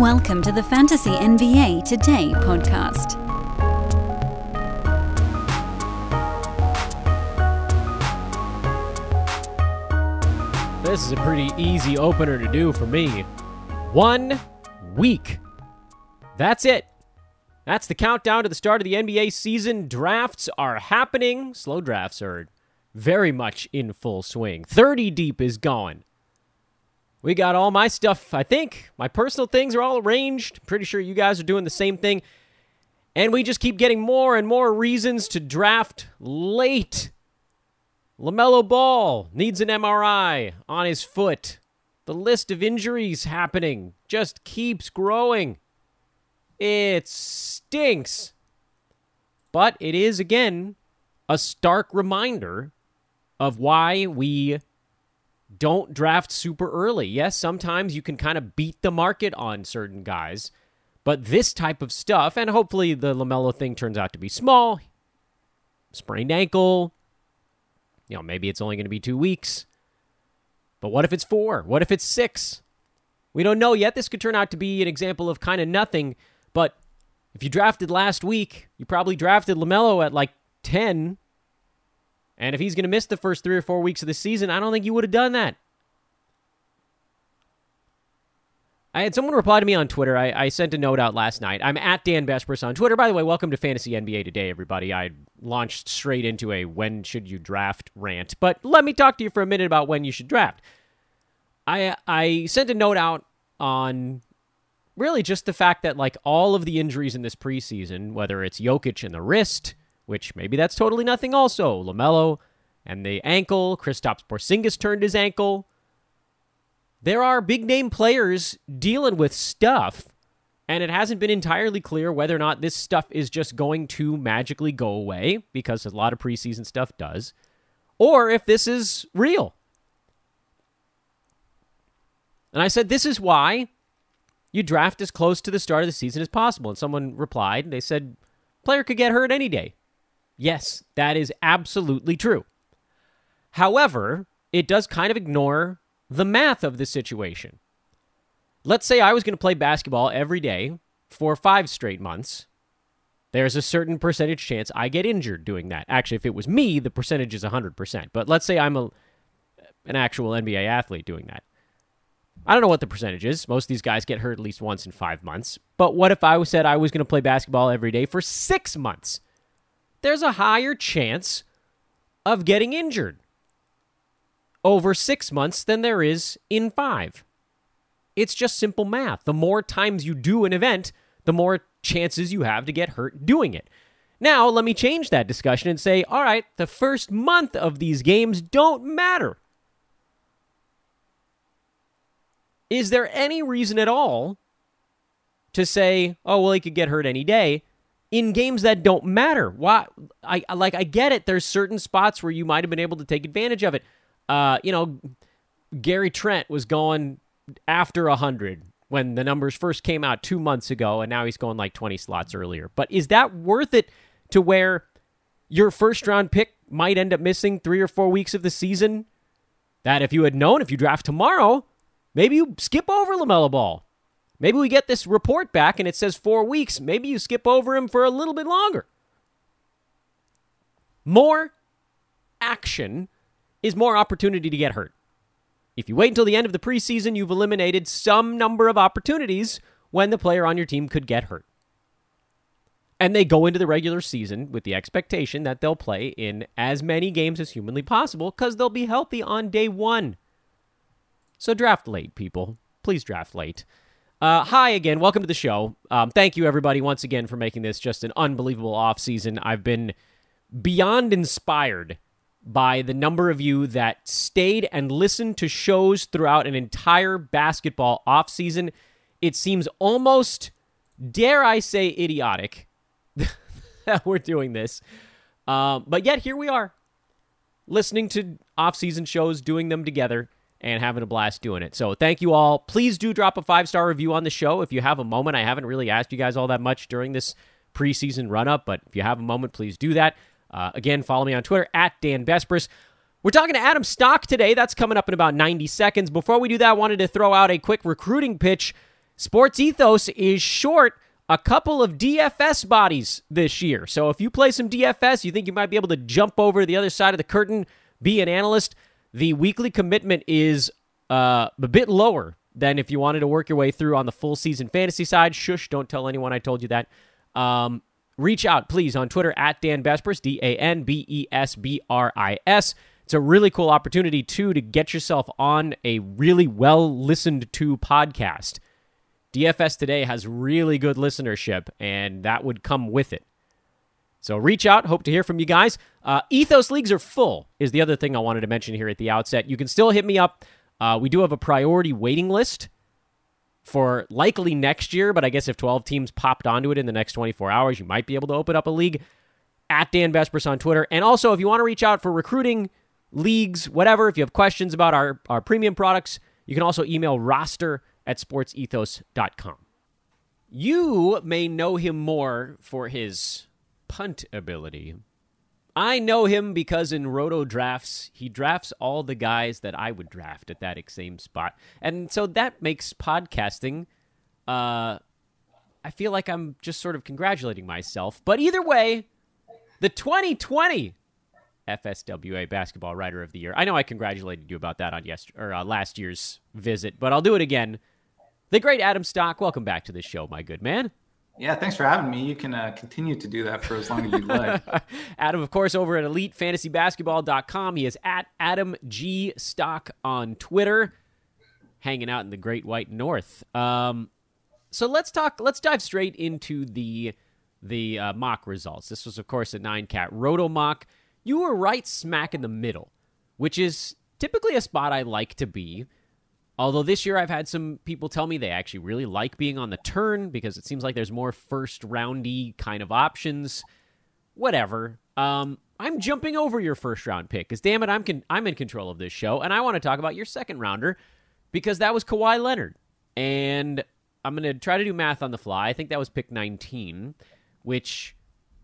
Welcome to the Fantasy NBA Today podcast. This is a pretty easy opener to do for me. One week. That's it. That's the countdown to the start of the NBA season. Drafts are happening. Slow drafts are very much in full swing. 30 deep is going. We got all my stuff, I think. My personal things are all arranged. Pretty sure you guys are doing the same thing. And we just keep getting more and more reasons to draft late. LaMelo Ball needs an MRI on his foot. The list of injuries happening just keeps growing. It stinks. But it is, again, a stark reminder of why we don't draft super early. Yes, sometimes you can kind of beat the market on certain guys, but this type of stuff, and hopefully the LaMelo thing turns out to be small, sprained ankle, you know, maybe it's only going to be two weeks. But what if it's four? What if it's six? We don't know yet. This could turn out to be an example of kind of nothing. But if you drafted last week, you probably drafted LaMelo at like 10. And if he's going to miss the first three or four weeks of the season, I don't think you would have done that. I had someone reply to me on Twitter. I, I, sent a note out last night. I'm at Dan Besbris on Twitter. By the way, welcome to Fantasy NBA Today, everybody. I launched straight into a when should you draft rant, but let me talk to you for a minute about when you should draft. I I sent a note out on really just the fact that like all of the injuries in this preseason, whether it's Jokic in the wrist, which maybe that's totally nothing, also Lamelo and the ankle, Kristaps Porzingis turned his ankle there are big name players dealing with stuff, and it hasn't been entirely clear whether or not this stuff is just going to magically go away, because a lot of preseason stuff does, or if this is real. And I said, This is why you draft as close to the start of the season as possible. And someone replied, and they said, Player could get hurt any day. Yes, that is absolutely true. However, it does kind of ignore the math of the situation. Let's say I was going to play basketball every day for five straight months. There's a certain percentage chance I get injured doing that. Actually, if it was me, the percentage is 100%. But let's say I'm a, an actual NBA athlete doing that. I don't know what the percentage is. Most of these guys get hurt at least once in five months. But what if I said I was going to play basketball every day for six months? There's a higher chance of getting injured over six months than there is in five. It's just simple math. The more times you do an event, the more chances you have to get hurt doing it. Now, let me change that discussion and say, all right, the first month of these games don't matter. Is there any reason at all to say, oh, well, he could get hurt any day in games that don't matter? Why? I like I get it. There's certain spots where you might have been able to take advantage of it. Uh, you know, Gary Trent was going after 100 when the numbers first came out two months ago, and now he's going like 20 slots earlier. But is that worth it to where your first round pick might end up missing three or four weeks of the season? That if you had known, if you draft tomorrow, maybe you skip over LaMelo Ball. Maybe we get this report back and it says four weeks. Maybe you skip over him for a little bit longer. More action is more opportunity to get hurt. If you wait until the end of the preseason, you've eliminated some number of opportunities when the player on your team could get hurt. And they go into the regular season with the expectation that they'll play in as many games as humanly possible because they'll be healthy on day one. So draft late, people. Please draft late. Uh, hi again. Welcome to the show. Um, thank you, everybody, once again for making this just an unbelievable offseason. I've been beyond inspired by the number of you that stayed and listened to shows throughout an entire basketball offseason. It seems almost, dare I say, idiotic that we're doing this. Uh, but yet, here we are, listening to offseason shows, doing them together, and having a blast doing it. So, thank you all. Please do drop a five star review on the show if you have a moment. I haven't really asked you guys all that much during this preseason run up, but if you have a moment, please do that. Uh, again, follow me on Twitter at Dan Besbris. We're talking to Adam Stock today. That's coming up in about 90 seconds. Before we do that, I wanted to throw out a quick recruiting pitch. Sports Ethos is short a couple of DFS bodies this year. So if you play some DFS, you think you might be able to jump over to the other side of the curtain, be an analyst, the weekly commitment is uh, a bit lower than if you wanted to work your way through on the full season fantasy side. Shush, don't tell anyone I told you that. Um, reach out, please, on Twitter at Dan Besbris, D A N B E S B R I S. It's a really cool opportunity, too, to get yourself on a really well listened to podcast. DFS Today has really good listenership, and that would come with it. So reach out. Hope to hear from you guys. Uh, Ethos leagues are full, is the other thing I wanted to mention here at the outset. You can still hit me up. Uh, we do have a priority waiting list for likely next year, but I guess if 12 teams popped onto it in the next 24 hours, you might be able to open up a league at Dan Besbris on Twitter. And also, if you want to reach out for recruiting, leagues, whatever, if you have questions about our, our premium products, you can also email roster at sportsethos.com. You may know him more for his punt ability. I know him because in roto drafts, he drafts all the guys that I would draft at that same spot. And so that makes podcasting, uh, I feel like I'm just sort of congratulating myself. But either way, the 2020 FSWA Basketball Writer of the Year. I know I congratulated you about that on yes or uh, last year's visit, but I'll do it again the great Adam Stock, welcome back to the show, my good man. Yeah, thanks for having me. You can uh, continue to do that for as long as you'd like. Adam, of course, over at EliteFantasyBasketball.com. He is at Adam G Stock on Twitter, hanging out in the Great White North. Um, so let's talk. Let's dive straight into the the uh, mock results. This was, of course, a nine cat roto mock. You were right smack in the middle, which is typically a spot I like to be Although this year I've had some people tell me they actually really like being on the turn because it seems like there's more first roundy kind of options. Whatever. Um, I'm jumping over your first round pick because damn it, I'm con- I'm in control of this show, and I want to talk about your second rounder because that was Kawhi Leonard, and I'm gonna try to do math on the fly. I think that was pick 19, which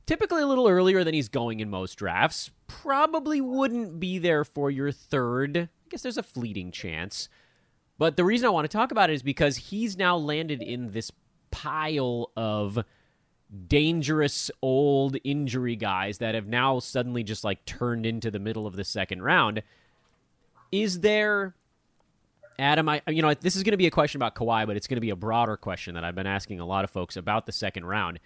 typically a little earlier than he's going in most drafts. Probably wouldn't be there for your third. I guess there's a fleeting chance. But the reason I want to talk about it is because he's now landed in this pile of dangerous old injury guys that have now suddenly just like turned into the middle of the second round. Is there Adam, I you know, this is going to be a question about Kawhi, but it's going to be a broader question that I've been asking a lot of folks about the second round.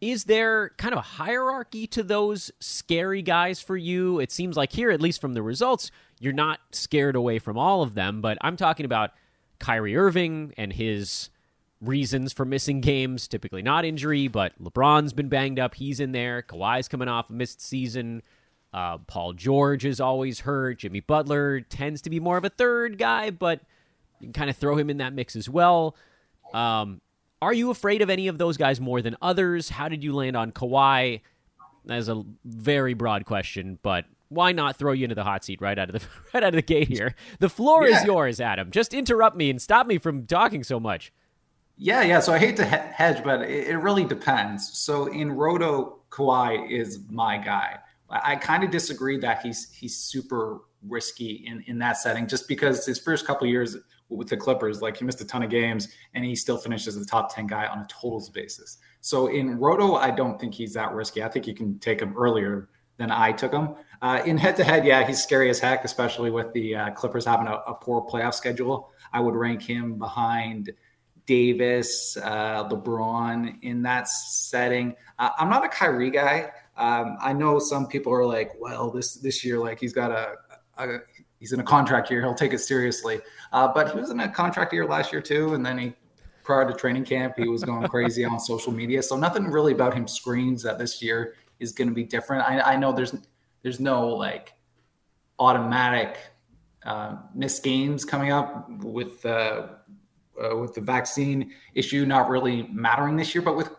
Is there kind of a hierarchy to those scary guys for you? It seems like here, at least from the results, you're not scared away from all of them, but I'm talking about Kyrie Irving and his reasons for missing games, typically not injury, but LeBron's been banged up. He's in there. Kawhi's coming off a missed season. Uh, Paul George is always hurt. Jimmy Butler tends to be more of a third guy, but you can kind of throw him in that mix as well. Um, are you afraid of any of those guys more than others? How did you land on Kawhi? That is a very broad question, but why not throw you into the hot seat right out of the right out of the gate here? The floor yeah. is yours, Adam. Just interrupt me and stop me from talking so much. Yeah, yeah. So I hate to hedge, but it, really depends. So in Roto, Kawhi is my guy. I kind of disagree that he's he's super risky in in that setting, just because his first couple years with the Clippers, like he missed a ton of games, and he still finishes the top ten guy on a totals basis. So in Roto, I don't think he's that risky. I think you can take him earlier than I took him. Uh, in head to head, yeah, he's scary as heck, especially with the uh, Clippers having a, a, poor playoff schedule. I would rank him behind Davis, uh, LeBron in that setting. Uh, I'm not a Kyrie guy. Um, I know some people are like, well, this this year, like he's got a, a he's in a contract year, he'll take it seriously. Uh, but he was in a contract year last year too, and then he prior to training camp, he was going crazy on social media. So nothing really about him screams that this year is going to be different. I, I know there's there's no like automatic uh, missed games coming up with uh, uh, with the vaccine issue not really mattering this year, but with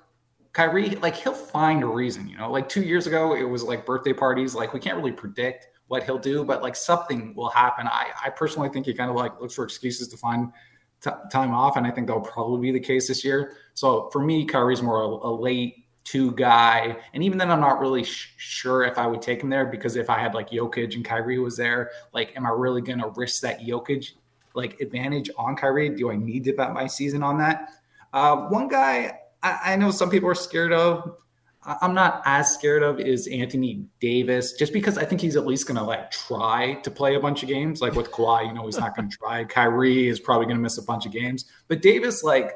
Kyrie, like he'll find a reason. You know, like two years ago, it was like birthday parties. Like we can't really predict what he'll do, but like something will happen. I, I personally think he kind of like looks for excuses to find t- time off, and I think that'll probably be the case this year. So for me, Kyrie's more a, a late two guy. And even then, I'm not really sh- sure if I would take him there because if I had like Jokic and Kyrie was there, like, am I really going to risk that Jokic like advantage on Kyrie? Do I need to bet my season on that? Uh, one guy I, I know some people are scared of. I'm not as scared of is Anthony Davis, just because I think he's at least going to like try to play a bunch of games. Like with Kawhi, you know, he's not going to try. Kyrie is probably going to miss a bunch of games, but Davis, like,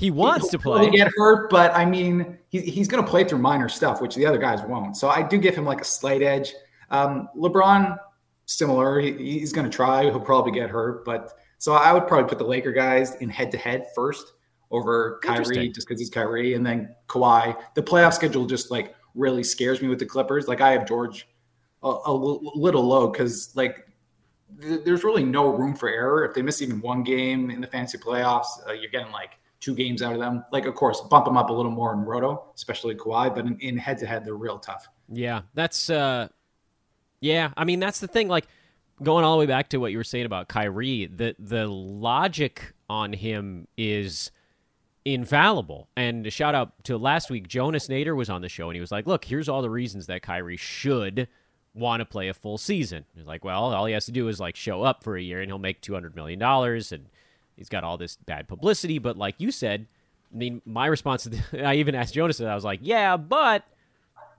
he wants to play. Get hurt, but I mean, he, he's going to play through minor stuff, which the other guys won't. So I do give him like a slight edge. Um, LeBron, similar. He, he's going to try. He'll probably get hurt, but so I would probably put the Laker guys in head to head first over Kyrie just because he's Kyrie, and then Kawhi. The playoff schedule just like really scares me with the Clippers. Like I have George a, a little low because like th- there's really no room for error. If they miss even one game in the fantasy playoffs, uh, you're getting like two games out of them. Like of course, bump them up a little more in Roto, especially Kawhi, but in head to head, they're real tough. Yeah, that's uh, yeah. I mean, that's the thing. Like going all the way back to what you were saying about Kyrie, the the logic on him is infallible. And a shout out to last week, Jonas Nader was on the show and he was like, Look, here's all the reasons that Kyrie should want to play a full season. He's like, Well, all he has to do is like show up for a year and he'll make $200 million. And he's got all this bad publicity. But like you said, I mean, my response, to I even asked Jonas, and I was like, Yeah, but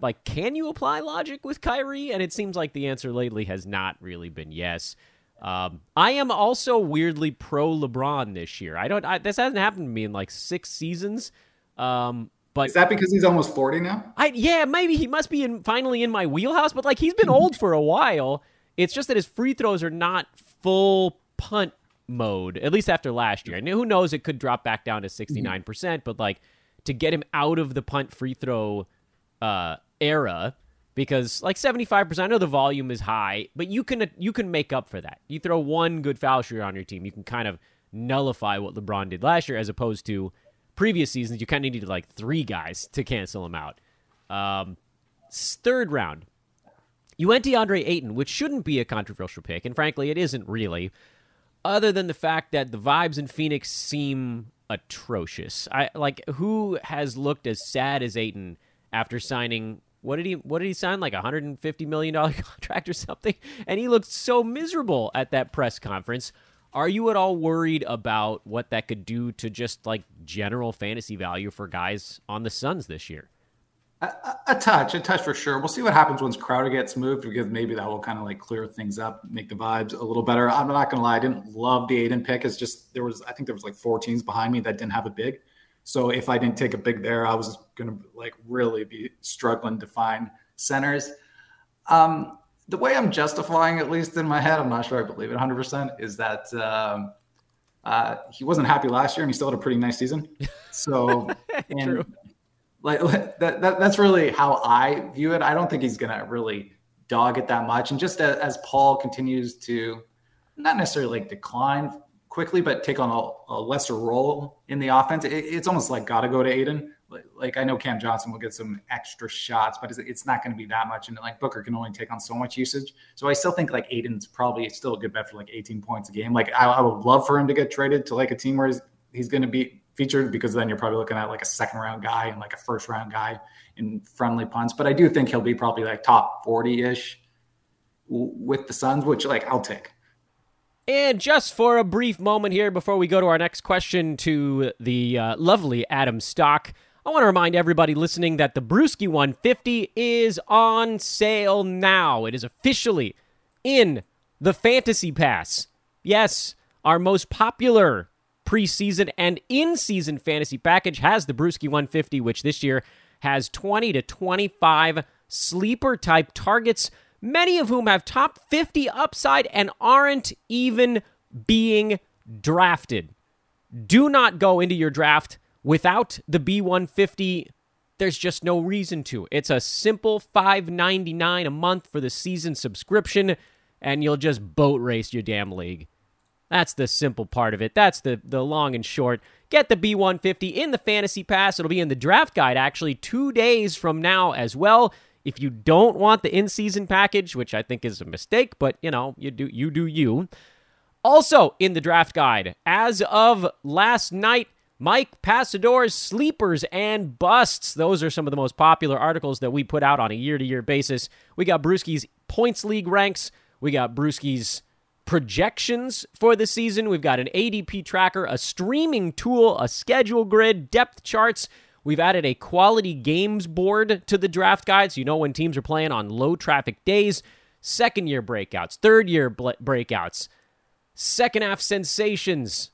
like, can you apply logic with Kyrie? And it seems like the answer lately has not really been yes. Um, I am also weirdly pro LeBron this year. I don't. I, this hasn't happened to me in like six seasons. Um, but is that because he's almost forty now? I yeah, maybe he must be in finally in my wheelhouse. But like he's been old for a while. It's just that his free throws are not full punt mode. At least after last year. And who knows? It could drop back down to sixty nine percent. But like to get him out of the punt free throw uh, era because like 75% I know the volume is high, but you can you can make up for that. You throw one good foul shooter on your team, you can kind of nullify what LeBron did last year as opposed to previous seasons you kind of needed like three guys to cancel him out. Um, third round. You went DeAndre Ayton, which shouldn't be a controversial pick, and frankly it isn't really other than the fact that the vibes in Phoenix seem atrocious. I like who has looked as sad as Ayton after signing what did he what did he sign like a 150 million dollar contract or something? And he looked so miserable at that press conference. Are you at all worried about what that could do to just like general fantasy value for guys on the Suns this year a, a, touch, a touch for sure. We'll see what happens once Crowder gets moved because maybe that will kind of like clear things up, make the vibes a little better. I'm not gonna lie, I didn't love the Ayton pick. It's just there was, I think there was like four teams behind me that didn't have a big. So if I didn't take a big there, I was going to like really be struggling to find centers. Um, the way I'm justifying, at least in my head, I'm not sure I believe it 100%, is that um, uh, he wasn't happy last year and he still had a pretty nice season. So, and like that, that, that's really how I view it. I don't think he's going to really dog it that much. And just as, as Paul continues to not necessarily like decline quickly, but take on a, a lesser role in the offense. It, it's almost like got to go to Ayton. Like, like, I know Cam Johnson will get some extra shots, but it's, it's not going to be that much. And like Booker can only take on so much usage. So I still think like Ayton's probably still a good bet for like 18 points a game. Like I, I would love for him to get traded to like a team where he's, he's going to be featured because then you're probably looking at like a second round guy and like a first round guy in friendly punts. But I do think he'll be probably like top 40 ish with the Suns, which like I'll take. And just for a brief moment here before we go to our next question to the uh, lovely Adam Stock, I want to remind everybody listening that the Brewski 150 is on sale now. It is officially in the Fantasy Pass. Yes, our most popular preseason and in season fantasy package has the Brewski 150, which this year has 20 to 25 sleeper type targets many of whom have top 50 upside and aren't even being drafted. Do not go into your draft without the B150. There's just no reason to. It's a simple $5.99 a month for the season subscription, and you'll just boat race your damn league. That's the simple part of it. That's the, the long and short. Get the B150 in the Fantasy Pass. It'll be in the draft guide actually two days from now as well. If you don't want the in-season package, which I think is a mistake, but you know, you do you do you. Also in the draft guide, as of last night, Mike Passador's sleepers and busts. Those are some of the most popular articles that we put out on a year-to-year basis. We got Brewski's points league ranks. We got Brewski's projections for the season. We've got an ADP tracker, a streaming tool, a schedule grid, depth charts. We've added a quality games board to the draft guide so you know when teams are playing on low traffic days, second year breakouts, third year breakouts, second half sensations,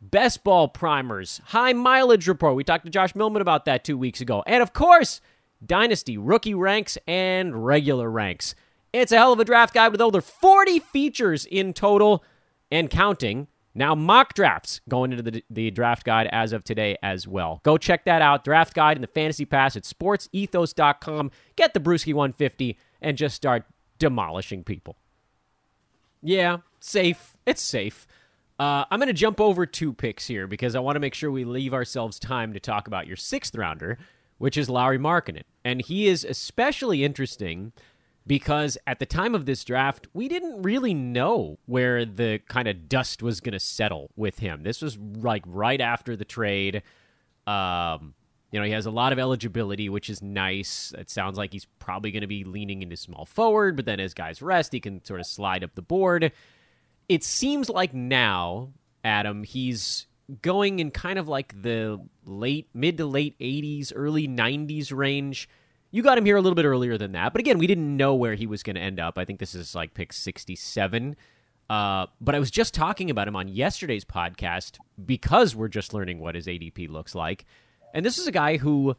best ball primers, high mileage report. We talked to Josh Millman about that two weeks ago. And of course, dynasty rookie ranks and regular ranks. It's a hell of a draft guide with over 40 features in total and counting. Now, mock drafts going into the, the draft guide as of today as well. Go check that out. Draft guide and the fantasy pass at sportsethos.com. Get the Brewski 150 and just start demolishing people. Yeah, safe. It's safe. Uh, I'm going to jump over two picks here because I want to make sure we leave ourselves time to talk about your sixth rounder, which is Lauri Markkanen. And he is especially interesting because at the time of this draft, we didn't really know where the kind of dust was going to settle with him. This was like right after the trade. Um, you know, he has a lot of eligibility, which is nice. It sounds like he's probably going to be leaning into small forward, but then as guys rest, he can sort of slide up the board. It seems like now, Adam, he's going in kind of like the late, mid to late 80s, early 90s range you got him here a little bit earlier than that, but again, we didn't know where he was going to end up. I think this is like pick 67. Uh, but I was just talking about him on yesterday's podcast because we're just learning what his ADP looks like. And this is a guy who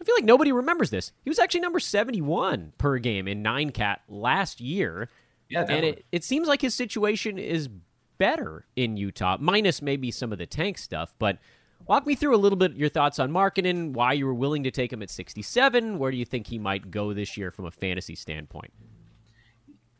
I feel like nobody remembers this. He was actually number 71 per game in nine cat last year. Yeah, and it, it seems like his situation is better in Utah, minus maybe some of the tank stuff. But Walk me through a little bit your thoughts on Markkanen, why you were willing to take him at 67. Where do you think he might go this year from a fantasy standpoint?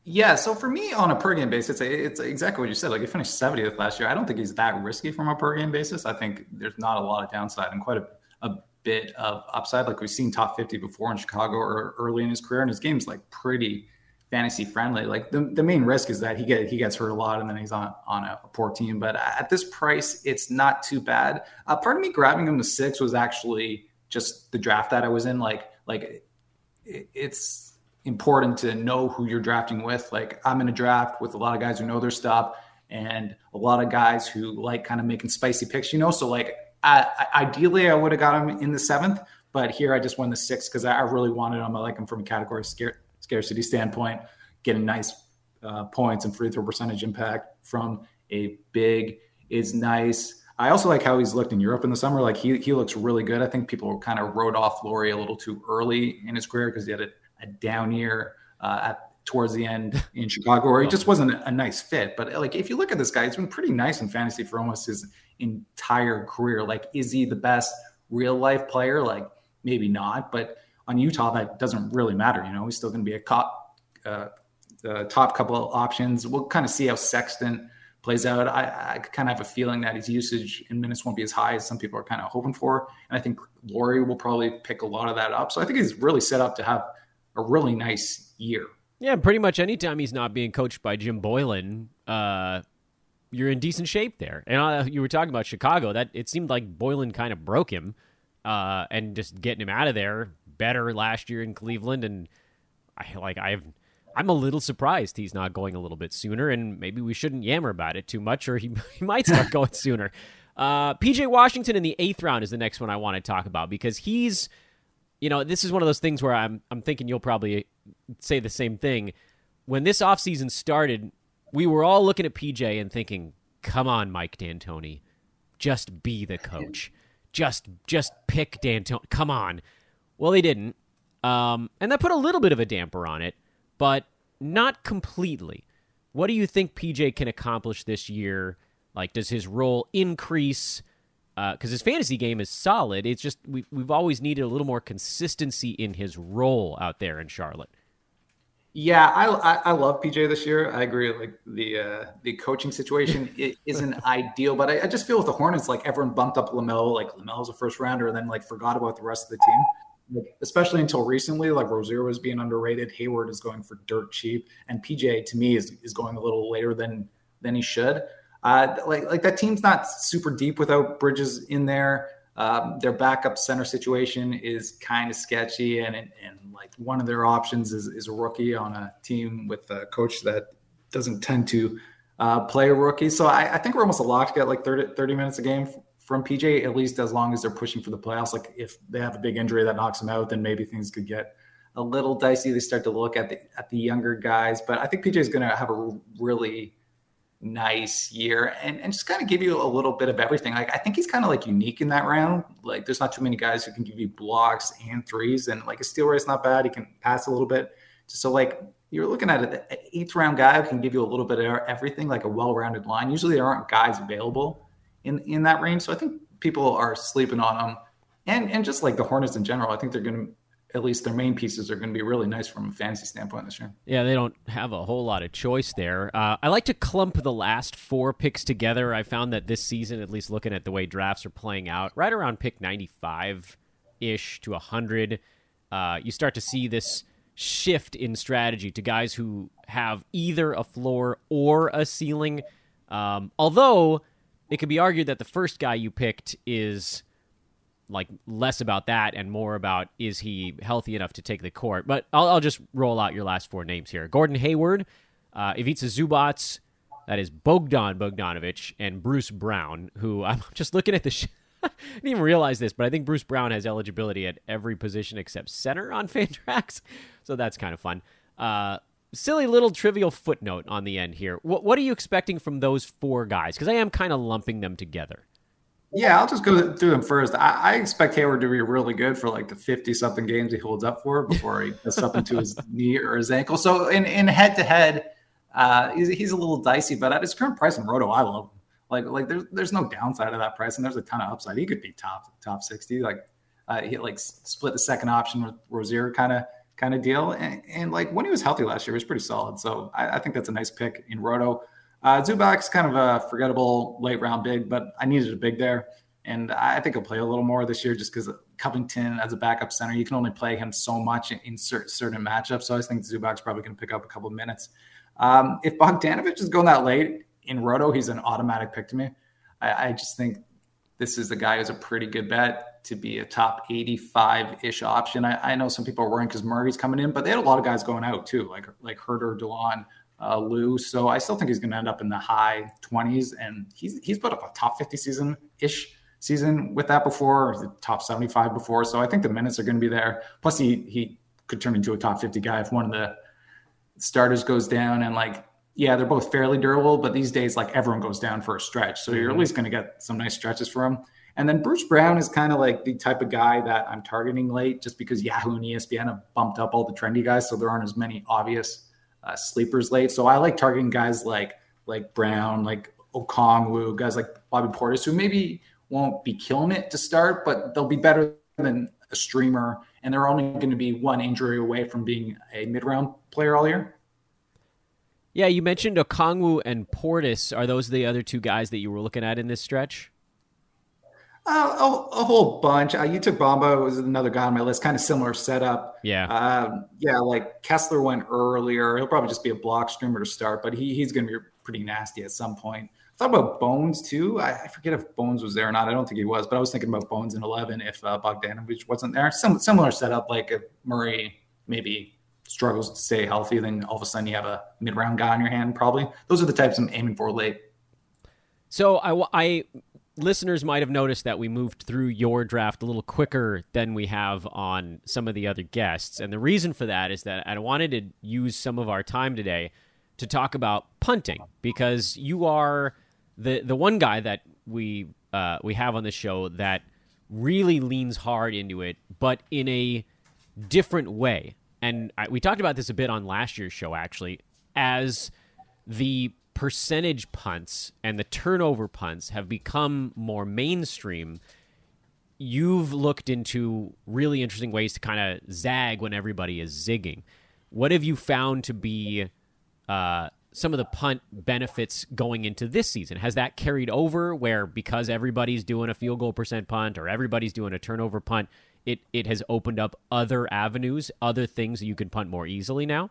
Yeah, so for me on a per game basis, it's, it's exactly what you said. Like he finished 70th last year. I don't think he's that risky from a per game basis. I think there's not a lot of downside and quite a, a bit of upside. Like we've seen top 50 before in Chicago or early in his career, and his game's like pretty fantasy friendly. Like the, the main risk is that he get he gets hurt a lot and then he's on on a, a poor team. But at this price, it's not too bad. Uh, part of me grabbing him to six was actually just the draft that I was in. Like like it, it's important to know who you're drafting with. Like I'm in a draft with a lot of guys who know their stuff and a lot of guys who like kind of making spicy picks. You know, so like I, I, ideally I would have got him in the seventh. But here I just won the sixth because I, I really wanted him. I like him from a category scared scarcity standpoint, getting nice uh, points and free throw percentage impact from a big is nice. I also like how he's looked in Europe in the summer. Like he he looks really good. I think people kind of wrote off Lauri a little too early in his career because he had a, a down year uh, at towards the end in Chicago, or he just wasn't a nice fit. But like if you look at this guy, he's been pretty nice in fantasy for almost his entire career. Like, is he the best real life player? Like, maybe not, but on Utah, that doesn't really matter. You know, he's still going to be a cop, uh, top couple of options. We'll kind of see how Sexton plays out. I, I kind of have a feeling that his usage in minutes won't be as high as some people are kind of hoping for. And I think Lauri will probably pick a lot of that up. So I think he's really set up to have a really nice year. Yeah, pretty much anytime he's not being coached by Jim Boylen, uh, you're in decent shape there. And uh, you were talking about Chicago. That it seemed like Boylen kind of broke him, uh, and just getting him out of there better last year in Cleveland, and I like I've I'm a little surprised he's not going a little bit sooner, and maybe we shouldn't yammer about it too much, or he, he might start going sooner. Uh, PJ Washington in the eighth round is the next one I want to talk about because he's, you know, this is one of those things where I'm I'm thinking you'll probably say the same thing. When this offseason started, we were all looking at PJ and thinking, "Come on, Mike D'Antoni, just be the coach, just just pick D'Antoni. Come on." Well, they didn't. Um, and that put a little bit of a damper on it, but not completely. What do you think PJ can accomplish this year? Like, does his role increase? Because uh, his fantasy game is solid. It's just we, we've always needed a little more consistency in his role out there in Charlotte. Yeah, I, I, I love PJ this year. I agree. Like the uh, the coaching situation isn't ideal, but I, I, just feel with the Hornets, like everyone bumped up LaMelo. Like LaMelo's a first rounder, and then like forgot about the rest of the team like, especially until recently, like Rozier was being underrated. Hayward is going for dirt cheap, and PJ to me is is going a little later than than he should. Uh, like like that team's not super deep without Bridges in there. Um, their backup center situation is kind of sketchy, and, and and like one of their options is is a rookie on a team with a coach that doesn't tend to uh, play a rookie. So I, I, think we're almost a lock to get like 30, 30, minutes a game from PJ, at least as long as they're pushing for the playoffs. Like if they have a big injury that knocks them out, then maybe things could get a little dicey. They start to look at the at the younger guys, but I think PJ is going to have a really nice year and, and just kind of give you a little bit of everything. Like I think he's kind of like unique in that round. Like there's not too many guys who can give you blocks and threes, and like a steal rate's not bad. He can pass a little bit. So like you're looking at an eighth round guy who can give you a little bit of everything, like a well-rounded line. Usually there aren't guys available in in that range, so I think people are sleeping on them, And and just like the Hornets in general, I think they're going to at least their main pieces are going to be really nice from a fantasy standpoint this year. Yeah, they don't have a whole lot of choice there. Uh, I like to clump the last four picks together. I found that this season, at least looking at the way drafts are playing out, right around pick 95 ish to 100, uh, you start to see this shift in strategy to guys who have either a floor or a ceiling. Um, although it could be argued that the first guy you picked is like less about that and more about is he healthy enough to take the court. But I'll, I'll just roll out your last four names here: Gordon Hayward, uh, Ivica Zubac, that is Bogdan Bogdanovic, and Bruce Brown. Who I'm just looking at the. Sh- I didn't even realize this, but I think Bruce Brown has eligibility at every position except center on Fantrax, so that's kind of fun. Uh, silly little trivial footnote on the end here. What, what are you expecting from those four guys? Because I am kind of lumping them together. Yeah, I'll just go through them first. I, I, expect Hayward to be really good for like the 50 something games he holds up for before he does something to his knee or his ankle. So in, in head to head, he's, he's a little dicey, but at his current price in Roto, I love him. Like, like there's, there's no downside of that price and there's a ton of upside. He could be top, top 60. Like, uh, he like split the second option with Rozier kind of, kind of deal. And, and, like when he was healthy last year, he was pretty solid. So I, I think that's a nice pick in Roto. Uh, Zubac's kind of a forgettable late round big, but I needed a big there. And I think he'll play a little more this year just because Covington as a backup center, you can only play him so much in, certain matchups. So I think Zubac's probably going to pick up a couple of minutes. Um, if Bogdanovic is going that late in Roto, he's an automatic pick to me. I, I just think this is the guy who's a pretty good bet to be a top 85 ish option. I, I, know some people are worrying because Murray's coming in, but they had a lot of guys going out too, like like Huerter, Delon, uh, Lou. So I still think he's going to end up in the high 20s, and he's he's put up a top 50 season ish season with that before, the top 75 before. So I think the minutes are going to be there. Plus, he he could turn into a top 50 guy if one of the starters goes down. And like, yeah, they're both fairly durable, but these days, like everyone goes down for a stretch. So you're at mm-hmm. least going to get some nice stretches for him. And then Bruce Brown is kind of like the type of guy that I'm targeting late just because Yahoo and ESPN have bumped up all the trendy guys. So there aren't as many obvious uh, sleepers late. So I like targeting guys like like Brown, like Okongwu, guys like Bobby Portis, who maybe won't be killing it to start, but they'll be better than a streamer. And they're only going to be one injury away from being a mid round player all year. Yeah, you mentioned Okongwu and Portis. Are those the other two guys that you were looking at in this stretch? Uh, a, a, whole bunch. Uh, you took Bamba was another guy on my list, kind of similar setup. Yeah, uh, yeah. Like Kessler went earlier. He'll probably just be a block streamer to start, but he, he's going to be pretty nasty at some point I thought about Bones too. I, I, forget if Bones was there or not. I don't think he was, but I was thinking about Bones in 11 if uh, Bogdanovic wasn't there. Some similar setup, like if Murray maybe struggles to stay healthy, then all of a sudden you have a mid round guy on your hand, probably. Those are the types I'm aiming for late. So I, I listeners might have noticed that we moved through your draft a little quicker than we have on some of the other guests. And the reason for that is that I wanted to use some of our time today to talk about punting because you are the the one guy that we uh, we have on the show that really leans hard into it, but in a different way. And I, we talked about this a bit on last year's show, actually, as the percentage punts and the turnover punts have become more mainstream. You've looked into really interesting ways to kind of zag when everybody is zigging. What have you found to be uh, some of the punt benefits going into this season? Has that carried over where because everybody's doing a field goal percent punt or everybody's doing a turnover punt, it, it has opened up other avenues, other things that you can punt more easily now?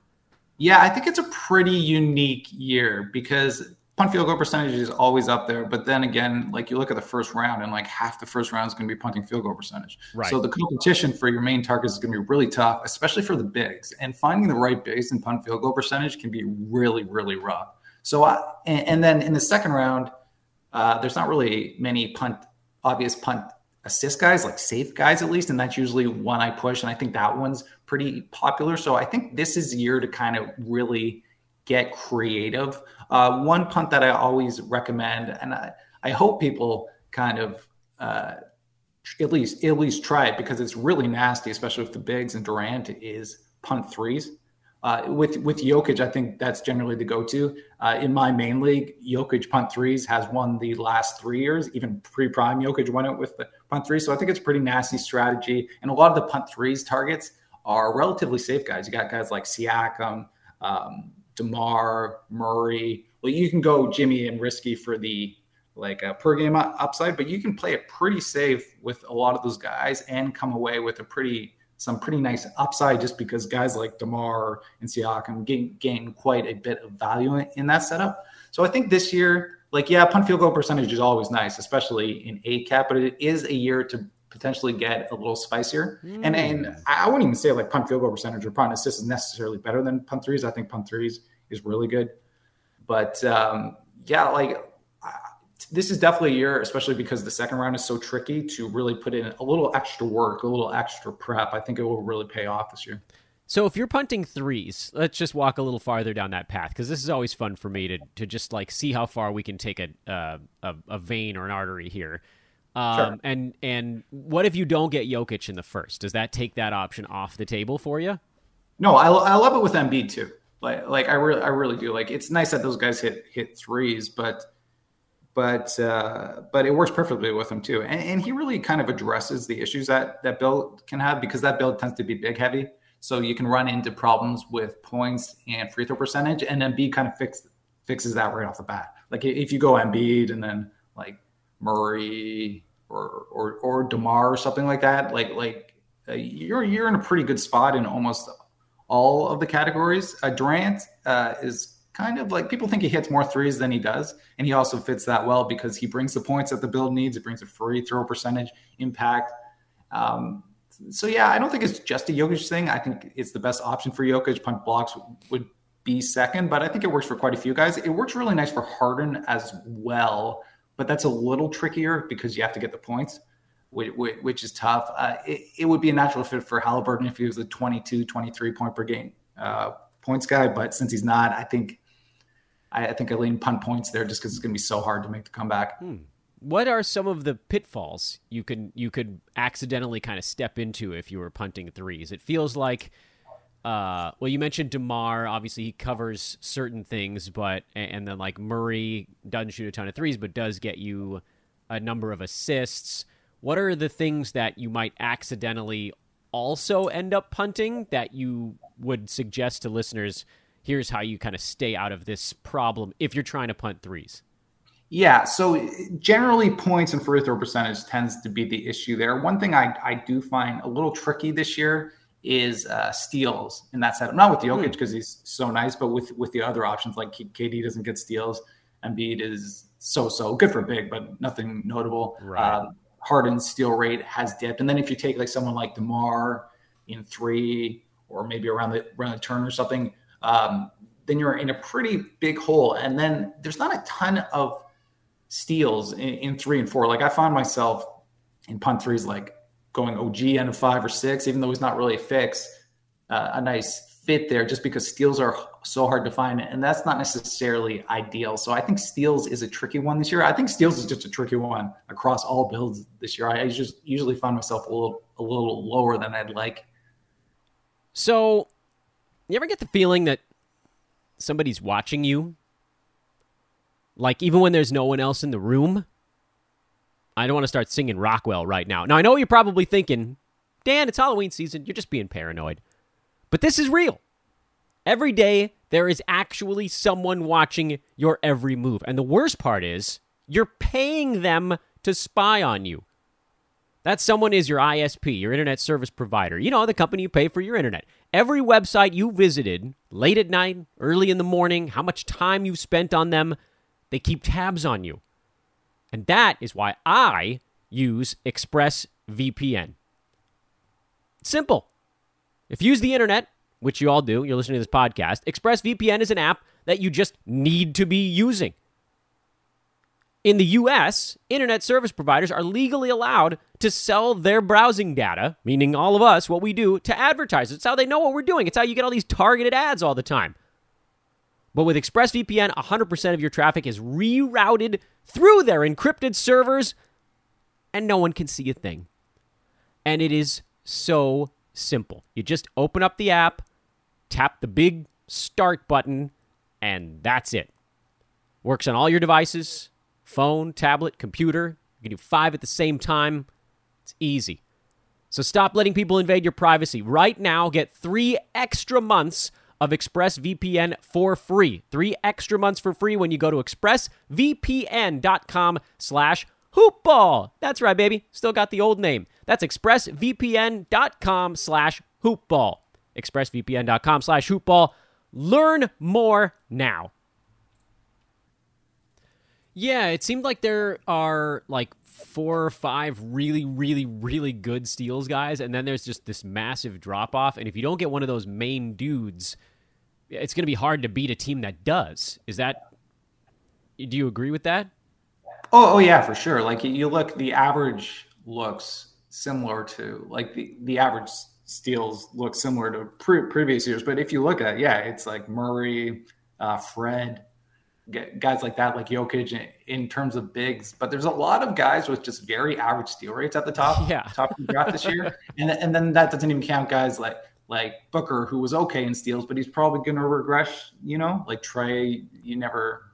Yeah, I think it's a pretty unique year because punt field goal percentage is always up there. But then again, like you look at the first round, and like half the first round is going to be punting field goal percentage. Right. So the competition for your main targets is going to be really tough, especially for the bigs. And finding the right bigs and punt field goal percentage can be really, really rough. So, uh, and, and, then in the second round, uh, there's not really many punt, obvious punt assist guys, like safe guys at least, and that's usually one I push, and I think that one's pretty popular. So I think this is year to kind of really get creative. Uh, one punt that I always recommend, and I, I hope people kind of uh, at least at least try it because it's really nasty, especially with the bigs and Durant is punt threes. Uh, with with Jokic, I think that's generally the go-to. Uh, in my main league, Jokic punt threes has won the last three years. Even pre-prime, Jokic won it with the punt three. So I think it's a pretty nasty strategy. And a lot of the punt threes targets are relatively safe guys. You got guys like Siakam, um, Demar, Murray. Well, you can go Jimmy and risky for the like a per game upside, but you can play it pretty safe with a lot of those guys and come away with a pretty some pretty nice upside just because guys like Demar and Siakam gain, gain quite a bit of value in, in that setup. So I think this year, like yeah, punt field goal percentage is always nice, especially in A cap, but it is a year to potentially get a little spicier. Mm. And and I wouldn't even say like punt field goal percentage or punt assist is necessarily better than punt threes. I think punt threes is really good. But um, yeah, like this is definitely a year, especially because the second round is so tricky to really put in a little extra work, a little extra prep. I think it will really pay off this year. So if you're punting threes, let's just walk a little farther down that path because this is always fun for me to to just like see how far we can take a uh, a, a, vein or an artery here. Um, sure. And and what if you don't get Jokic in the first? Does that take that option off the table for you? No, I, I love it with Embiid too. Like like I really I really do. Like it's nice that those guys hit hit threes, but but uh, but it works perfectly with him too. And, and, he really kind of addresses the issues that that build can have because that build tends to be big heavy. So you can run into problems with points and free throw percentage, and B kind of fix, fixes that right off the bat. Like if you go Embiid and then like Murray or or or Demar or something like that, like like uh, you're you're in a pretty good spot in almost all of the categories. Uh, Durant uh, is kind of like people think he hits more threes than he does. And he also fits that well because he brings the points that the build needs. It brings a free throw percentage impact. Um, so yeah, I don't think it's just a Jokic thing. I think it's the best option for Jokic. Punt blocks would be second, but I think it works for quite a few guys. It works really nice for Harden as well, but that's a little trickier because you have to get the points, which, which is tough. Uh, it, it, would be a natural fit for Halliburton if he was a 22, 23 point per game uh, points guy, but since he's not, I think I, I think I lean punt points there just because it's going to be so hard to make the comeback. Hmm. What are some of the pitfalls you could you could accidentally kind of step into if you were punting threes? It feels like, uh, well, you mentioned Demar. Obviously, he covers certain things, but and then like Murray doesn't shoot a ton of threes, but does get you a number of assists. What are the things that you might accidentally also end up punting that you would suggest to listeners here's how you kind of stay out of this problem if you're trying to punt threes? Yeah, so generally points and free throw percentage tends to be the issue there. One thing I, I do find a little tricky this year is uh, steals in that setup. Not with Jokic because hmm. he's so nice, but with with the other options like KD doesn't get steals, Embiid is so so good for big, but nothing notable. Right. Um, Harden's steal rate has dipped, and then if you take like someone like Demar in three or maybe around the around the turn or something, um, then you're in a pretty big hole. And then there's not a ton of steals in, in three and four. Like I find myself in punt threes, like going OG and a five or six, even though he's not really a fix, uh, a nice fit there just because steals are so hard to find. And that's not necessarily ideal. So I think steals is a tricky one this year. I think steals is just a tricky one across all builds this year. I, I just usually find myself a little, a little lower than I'd like. So you ever get the feeling that somebody's watching you? Like, even when there's no one else in the room? I don't want to start singing Rockwell right now. Now, I know you're probably thinking, Dan, it's Halloween season. You're just being paranoid. But this is real. Every day, there is actually someone watching your every move. And the worst part is, you're paying them to spy on you. That someone is your ISP, your internet service provider. You know, the company you pay for your internet. Every website you visited, late at night, early in the morning, how much time you've spent on them, they keep tabs on you. And that is why I use ExpressVPN. Simple. If you use the internet, which you all do, you're listening to this podcast, ExpressVPN is an app that you just need to be using. In the US, internet service providers are legally allowed to sell their browsing data, meaning all of us, what we do, to advertisers. It's how they know what we're doing. It's how you get all these targeted ads all the time. But with ExpressVPN, 100% of your traffic is rerouted through their encrypted servers, and no one can see a thing. And it is so simple. You just open up the app, tap the big start button, and that's it. Works on all your devices phone, tablet, computer. You can do five at the same time. It's easy. So stop letting people invade your privacy. Right now, get three extra months of ExpressVPN for free. Three extra months for free when you go to expressvpn.com slash hoopball. That's right, baby. Still got the old name. That's expressvpn.com slash hoopball. expressvpn.com slash hoopball. Learn more now. Yeah, it seemed like there are like four or five really, really, really good steals guys, and then there's just this massive drop off. And if you don't get one of those main dudes, it's going to be hard to beat a team that does. Is that? Do you agree with that? Oh, oh yeah, for sure. Like you look, the average looks similar to like the the average steals look similar to pre- previous years. But if you look at, yeah, it's like Murray, uh, Fred, guys like that, like Jokic, in, in, terms of bigs. But there's a lot of guys with just very average steal rates at the top, yeah. top of the draft this year, and and then that doesn't even count guys like like Booker, who was okay in steals, but he's probably going to regress. You know, like Trae, you never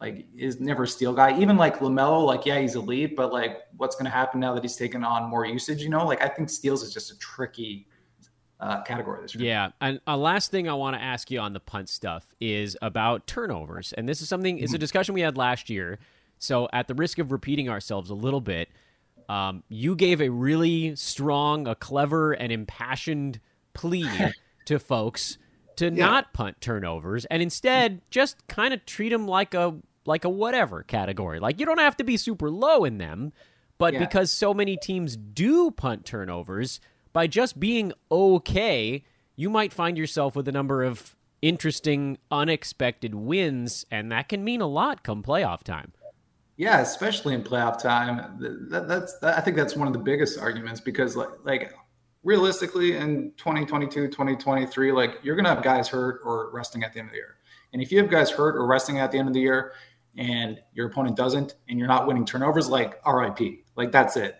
like is never a steal guy. Even like Lamelo, like yeah, he's elite, but like what's going to happen now that he's taken on more usage? You know, like I think steals is just a tricky uh, category this year. Yeah, and a last thing I want to ask you on the punt stuff is about turnovers, and this is something. Mm-hmm. It's a discussion we had last year. So at the risk of repeating ourselves a little bit, um, you gave a really strong, a clever, and impassioned plea to folks to yeah. not punt turnovers and instead just kind of treat them like a like a whatever category. Like you don't have to be super low in them, but yeah. because so many teams do punt turnovers, by just being okay, you might find yourself with a number of interesting unexpected wins and that can mean a lot come playoff time. Yeah, especially in playoff time. That, that's that, I think that's one of the biggest arguments because like like realistically in 2022 2023 like you're to have guys hurt or resting at the end of the year and if you have guys hurt or resting at the end of the year and your opponent doesn't and you're not winning turnovers like rip like that's it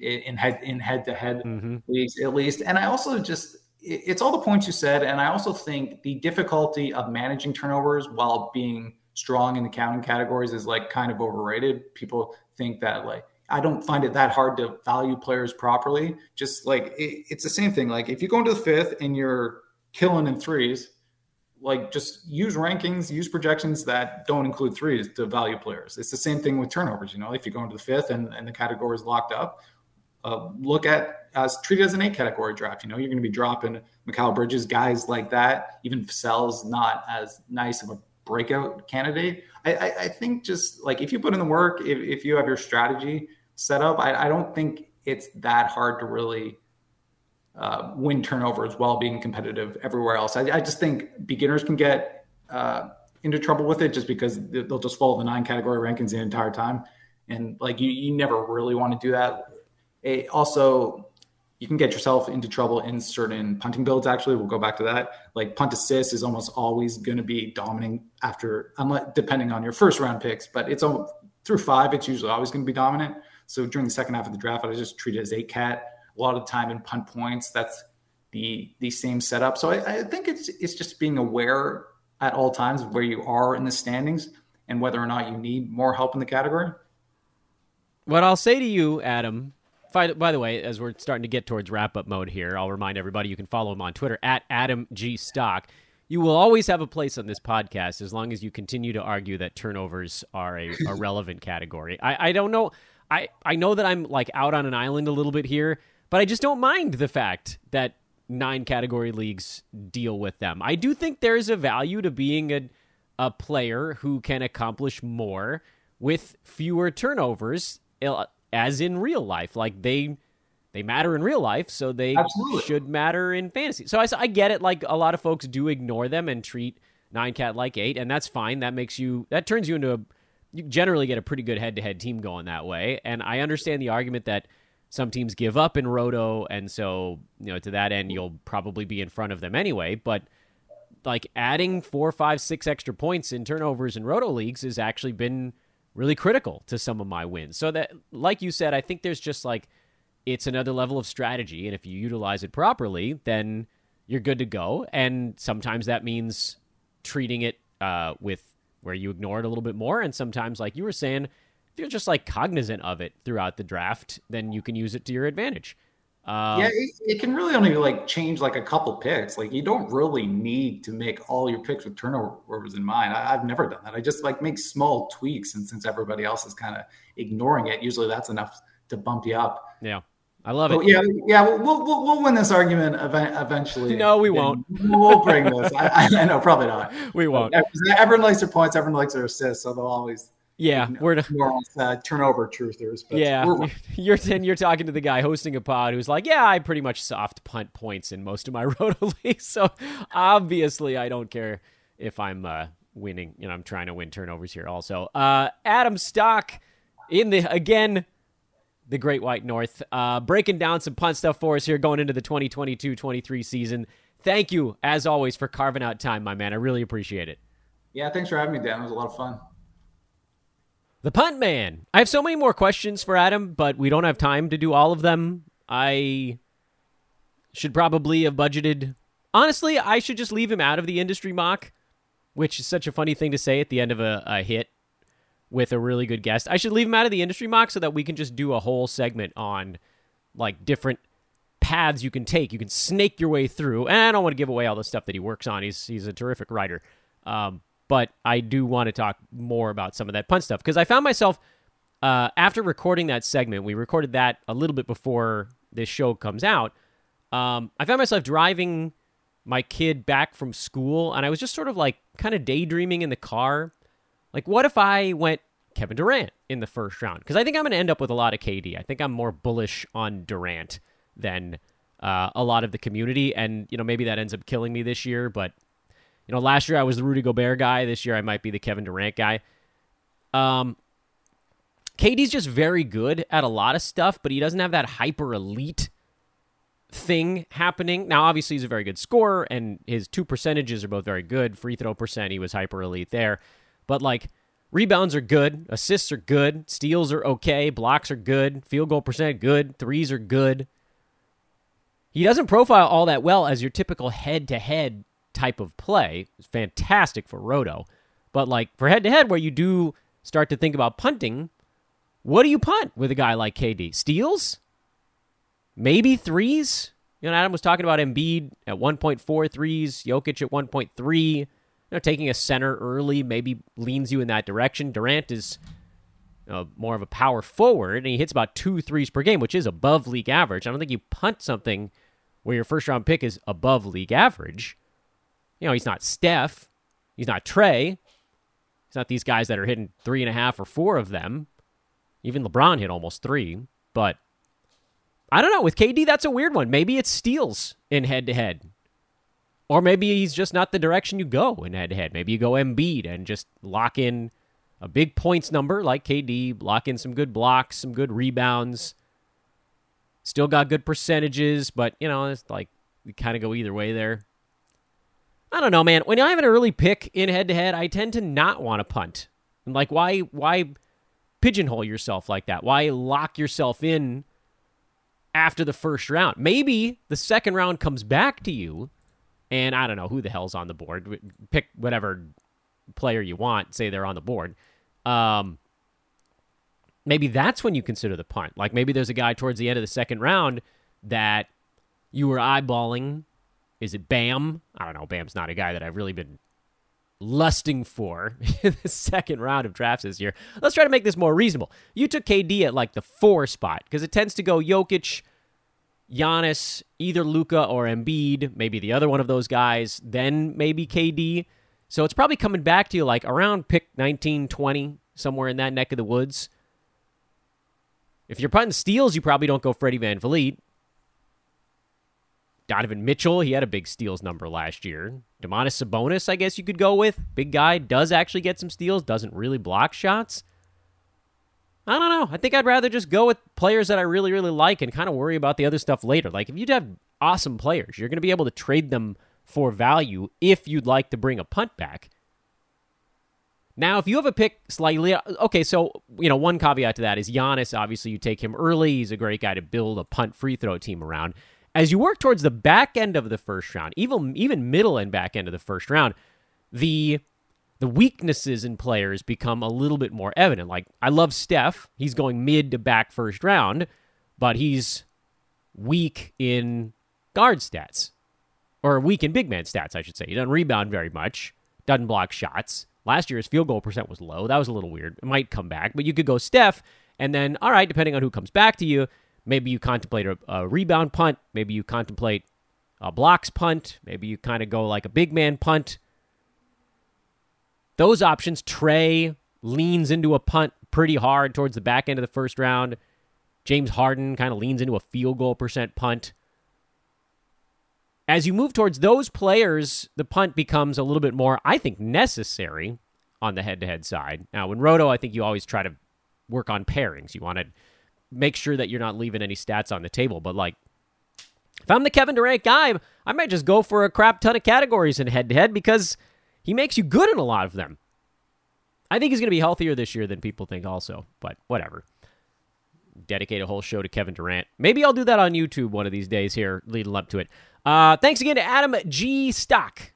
in head in head to head leagues at least and i also just it's all the points you said and i also think the difficulty of managing turnovers while being strong in the counting categories is like kind of overrated people think that like I don't find it that hard to value players properly. Just like it, it's the same thing. Like if you go into the fifth and you're killing in threes, like just use rankings, use projections that don't include threes to value players. It's the same thing with turnovers. You know, if you go into the fifth and, and the category is locked up, uh, look at as treat it as an eight category draft. You know, you're going to be dropping Mikal Bridges, guys like that. Even Vassell's not as nice of a breakout candidate. I, I, I, think just like if you put in the work, if, if you have your strategy set up, I, I don't think it's that hard to really uh, win turnovers while being competitive everywhere else. I, I just think beginners can get uh, into trouble with it just because they'll just follow the nine category rankings the entire time. And like you, you never really want to do that. It also, you can get yourself into trouble in certain punting builds. Actually, we'll go back to that. Like punt assist is almost always going to be dominant after, unless depending on your first round picks, but it's through five. It's usually always going to be dominant. So during the second half of the draft, I just treat it as eight cat. A lot of time in punt points, that's the the same setup. So I, I think it's it's just being aware at all times of where you are in the standings and whether or not you need more help in the category. What I'll say to you, Adam, by, by the way, as we're starting to get towards wrap up mode here, I'll remind everybody you can follow him on Twitter at Adam G Stock. You will always have a place on this podcast as long as you continue to argue that turnovers are a, a relevant category. I, I don't know. I, I know that I'm like out on an island a little bit here, but I just don't mind the fact that nine category leagues deal with them. I do think there's a value to being a a player who can accomplish more with fewer turnovers uh, as in real life. Like they they matter in real life, so they Absolutely. should matter in fantasy. So I, I get it. Like a lot of folks do ignore them and treat nine cat like eight, and that's fine. That makes you that turns you into a you generally get a pretty good head to head team going that way. And I understand the argument that some teams give up in roto, and so you know to that end you'll probably be in front of them anyway. But like adding four, five, six extra points in turnovers in roto leagues has actually been really critical to some of my wins. So that, like you said, I think there's just like it's another level of strategy, and if you utilize it properly, then you're good to go. And sometimes that means treating it uh, with where you ignore it a little bit more, and sometimes, like you were saying, if you're just like cognizant of it throughout the draft, then you can use it to your advantage. Um, yeah, it, it, can really only like change like a couple picks. Like you don't really need to make all your picks with turnovers in mind. I, have never done that. I just like make small tweaks, and since everybody else is kind of ignoring it, usually that's enough to bump you up. Yeah. I love it. yeah, yeah, we'll, we'll, we'll win this argument eventually. No, we won't. We'll bring this. I, I, know, probably not. We won't. Everyone likes their points. Everyone likes their assists, so they'll always yeah, we're more uh, turnover truthers. But yeah, you're you're talking to the guy hosting a pod who's like, yeah, I pretty much soft punt points in most of my roto leagues, so obviously I don't care if I'm uh, winning. You know, I'm trying to win turnovers here. Also, uh, Adam Stock in the again the Great White North, uh, breaking down some punt stuff for us here going into the 2022-23 season. Thank you, as always, for carving out time, my man. I really appreciate it. Yeah, thanks for having me, Dan. It was a lot of fun. The punt man. I have so many more questions for Adam, but we don't have time to do all of them. I should probably have budgeted. Honestly, I should just leave him out of the industry mock, which is such a funny thing to say at the end of a, a hit with a really good guest. I should leave him out of the industry mock so that we can just do a whole segment on like different paths you can take. You can snake your way through. And I don't want to give away all the stuff that he works on. He's he's a terrific writer. Um, but I do want to talk more about some of that punt stuff because I found myself uh, after recording that segment. We recorded that a little bit before this show comes out. Um, I found myself driving my kid back from school, and I was just sort of like kind of daydreaming in the car. Like, what if I went Kevin Durant in the first round? Because I think I'm going to end up with a lot of KD. I think I'm more bullish on Durant than uh, a lot of the community, and you know maybe that ends up killing me this year, but you know, last year I was the Rudy Gobert guy. This year I might be the Kevin Durant guy. Um, KD's just very good at a lot of stuff, but he doesn't have that hyper elite thing happening. Now, obviously, he's a very good scorer, and his two percentages are both very good. Free throw percent, he was hyper elite there. But, like, rebounds are good, assists are good, steals are okay, blocks are good, field goal percent good, threes are good. He doesn't profile all that well as your typical head to head type of play. It's fantastic for Roto. But like for head to head, where you do start to think about punting, what do you punt with a guy like KD? Steals? Maybe threes? You know, Adam was talking about Embiid at 1.4 threes, Jokic at 1.3. You know, taking a center early maybe leans you in that direction. Durant is uh, more of a power forward, and he hits about two threes per game, which is above league average. I don't think you punt something where your first round pick is above league average. You know, he's not Steph. He's not Trae. He's not these guys that are hitting three and a half or four of them. Even LeBron hit almost three. But I don't know. With KD, that's a weird one. Maybe it's steals in head to head. Or maybe he's just not the direction you go in head to head. Maybe you go Embiid and just lock in a big points number like KD, lock in some good blocks, some good rebounds. Still got good percentages, but, you know, it's like we kind of go either way there. I don't know, man. When I have an early pick in head to head, I tend to not want to punt. And like, why, why pigeonhole yourself like that? Why lock yourself in after the first round? Maybe the second round comes back to you, and I don't know who the hell's on the board. Pick whatever player you want. Say they're on the board. Um, maybe that's when you consider the punt. Like maybe there's a guy towards the end of the second round that you were eyeballing is it Bam? I don't know. Bam's not a guy that I've really been lusting for in the second round of drafts this year. Let's try to make this more reasonable. You took KD at like the four spot because it tends to go Jokic, Giannis, either Luka or Embiid, maybe the other one of those guys, then maybe KD. So it's probably coming back to you like around pick 19, 20, somewhere in that neck of the woods. If you're putting steals, you probably don't go Freddie VanVleet Donovan Mitchell, he had a big steals number last year. Domantas Sabonis, I guess you could go with. Big guy, does actually get some steals, doesn't really block shots. I don't know. I think I'd rather just go with players that I really, really like and kind of worry about the other stuff later. Like, if you'd have awesome players, you're going to be able to trade them for value if you'd like to bring a punt back. Now, if you have a pick slightly, okay, so, you know, one caveat to that is Giannis, obviously, you take him early. He's a great guy to build a punt free throw team around. As you work towards the back end of the first round, even, even middle and back end of the first round, the the weaknesses in players become a little bit more evident. Like, I love Steph. He's going mid to back first round, but he's weak in guard stats, or weak in big man stats, I should say. He doesn't rebound very much, doesn't block shots. Last year, his field goal percent was low. That was a little weird. It might come back, but you could go Steph, and then, all right, depending on who comes back to you, maybe you contemplate a, a rebound punt. Maybe you contemplate a blocks punt. Maybe you kind of go like a big man punt those options, Trae leans into a punt pretty hard towards the back end of the first round. James Harden kind of leans into a field goal percent punt. As you move towards those players, the punt becomes a little bit more, I think, necessary on the head to head side. Now, in Roto, I think you always try to work on pairings. You want to make sure that you're not leaving any stats on the table. But, like, if I'm the Kevin Durant guy, I might just go for a crap ton of categories in head to head because he makes you good in a lot of them. I think he's going to be healthier this year than people think, also, but whatever. Dedicate a whole show to Kevin Durant. Maybe I'll do that on YouTube one of these days here, leading up to it. Uh, thanks again to Adam G. Stock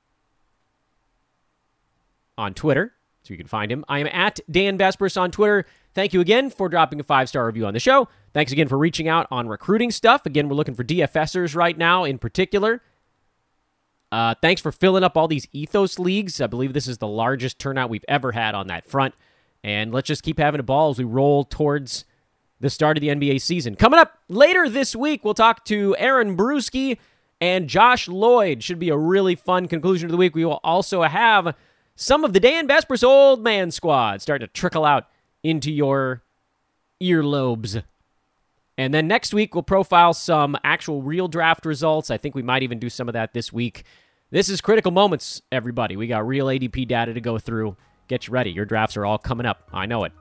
on Twitter, so you can find him. I am at Dan Besbris on Twitter. Thank you again for dropping a five star review on the show. Thanks again for reaching out on recruiting stuff. Again, we're looking for DFSers right now in particular. Uh, thanks for filling up all these ethos leagues. I believe this is the largest turnout we've ever had on that front. And let's just keep having a ball as we roll towards the start of the NBA season. Coming up later this week, we'll talk to Aaron Bruski and Josh Lloyd. Should be a really fun conclusion to the week. We will also have some of the Dan Besbris old man squad start to trickle out into your earlobes. And then next week, we'll profile some actual real draft results. I think we might even do some of that this week. This is critical moments, everybody. We got real ADP data to go through. Get you ready. Your drafts are all coming up. I know it.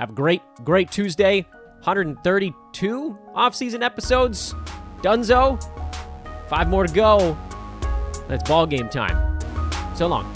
Have a great, great Tuesday. 132 off-season episodes. Dunzo. Five more to go. That's ball game time. So long.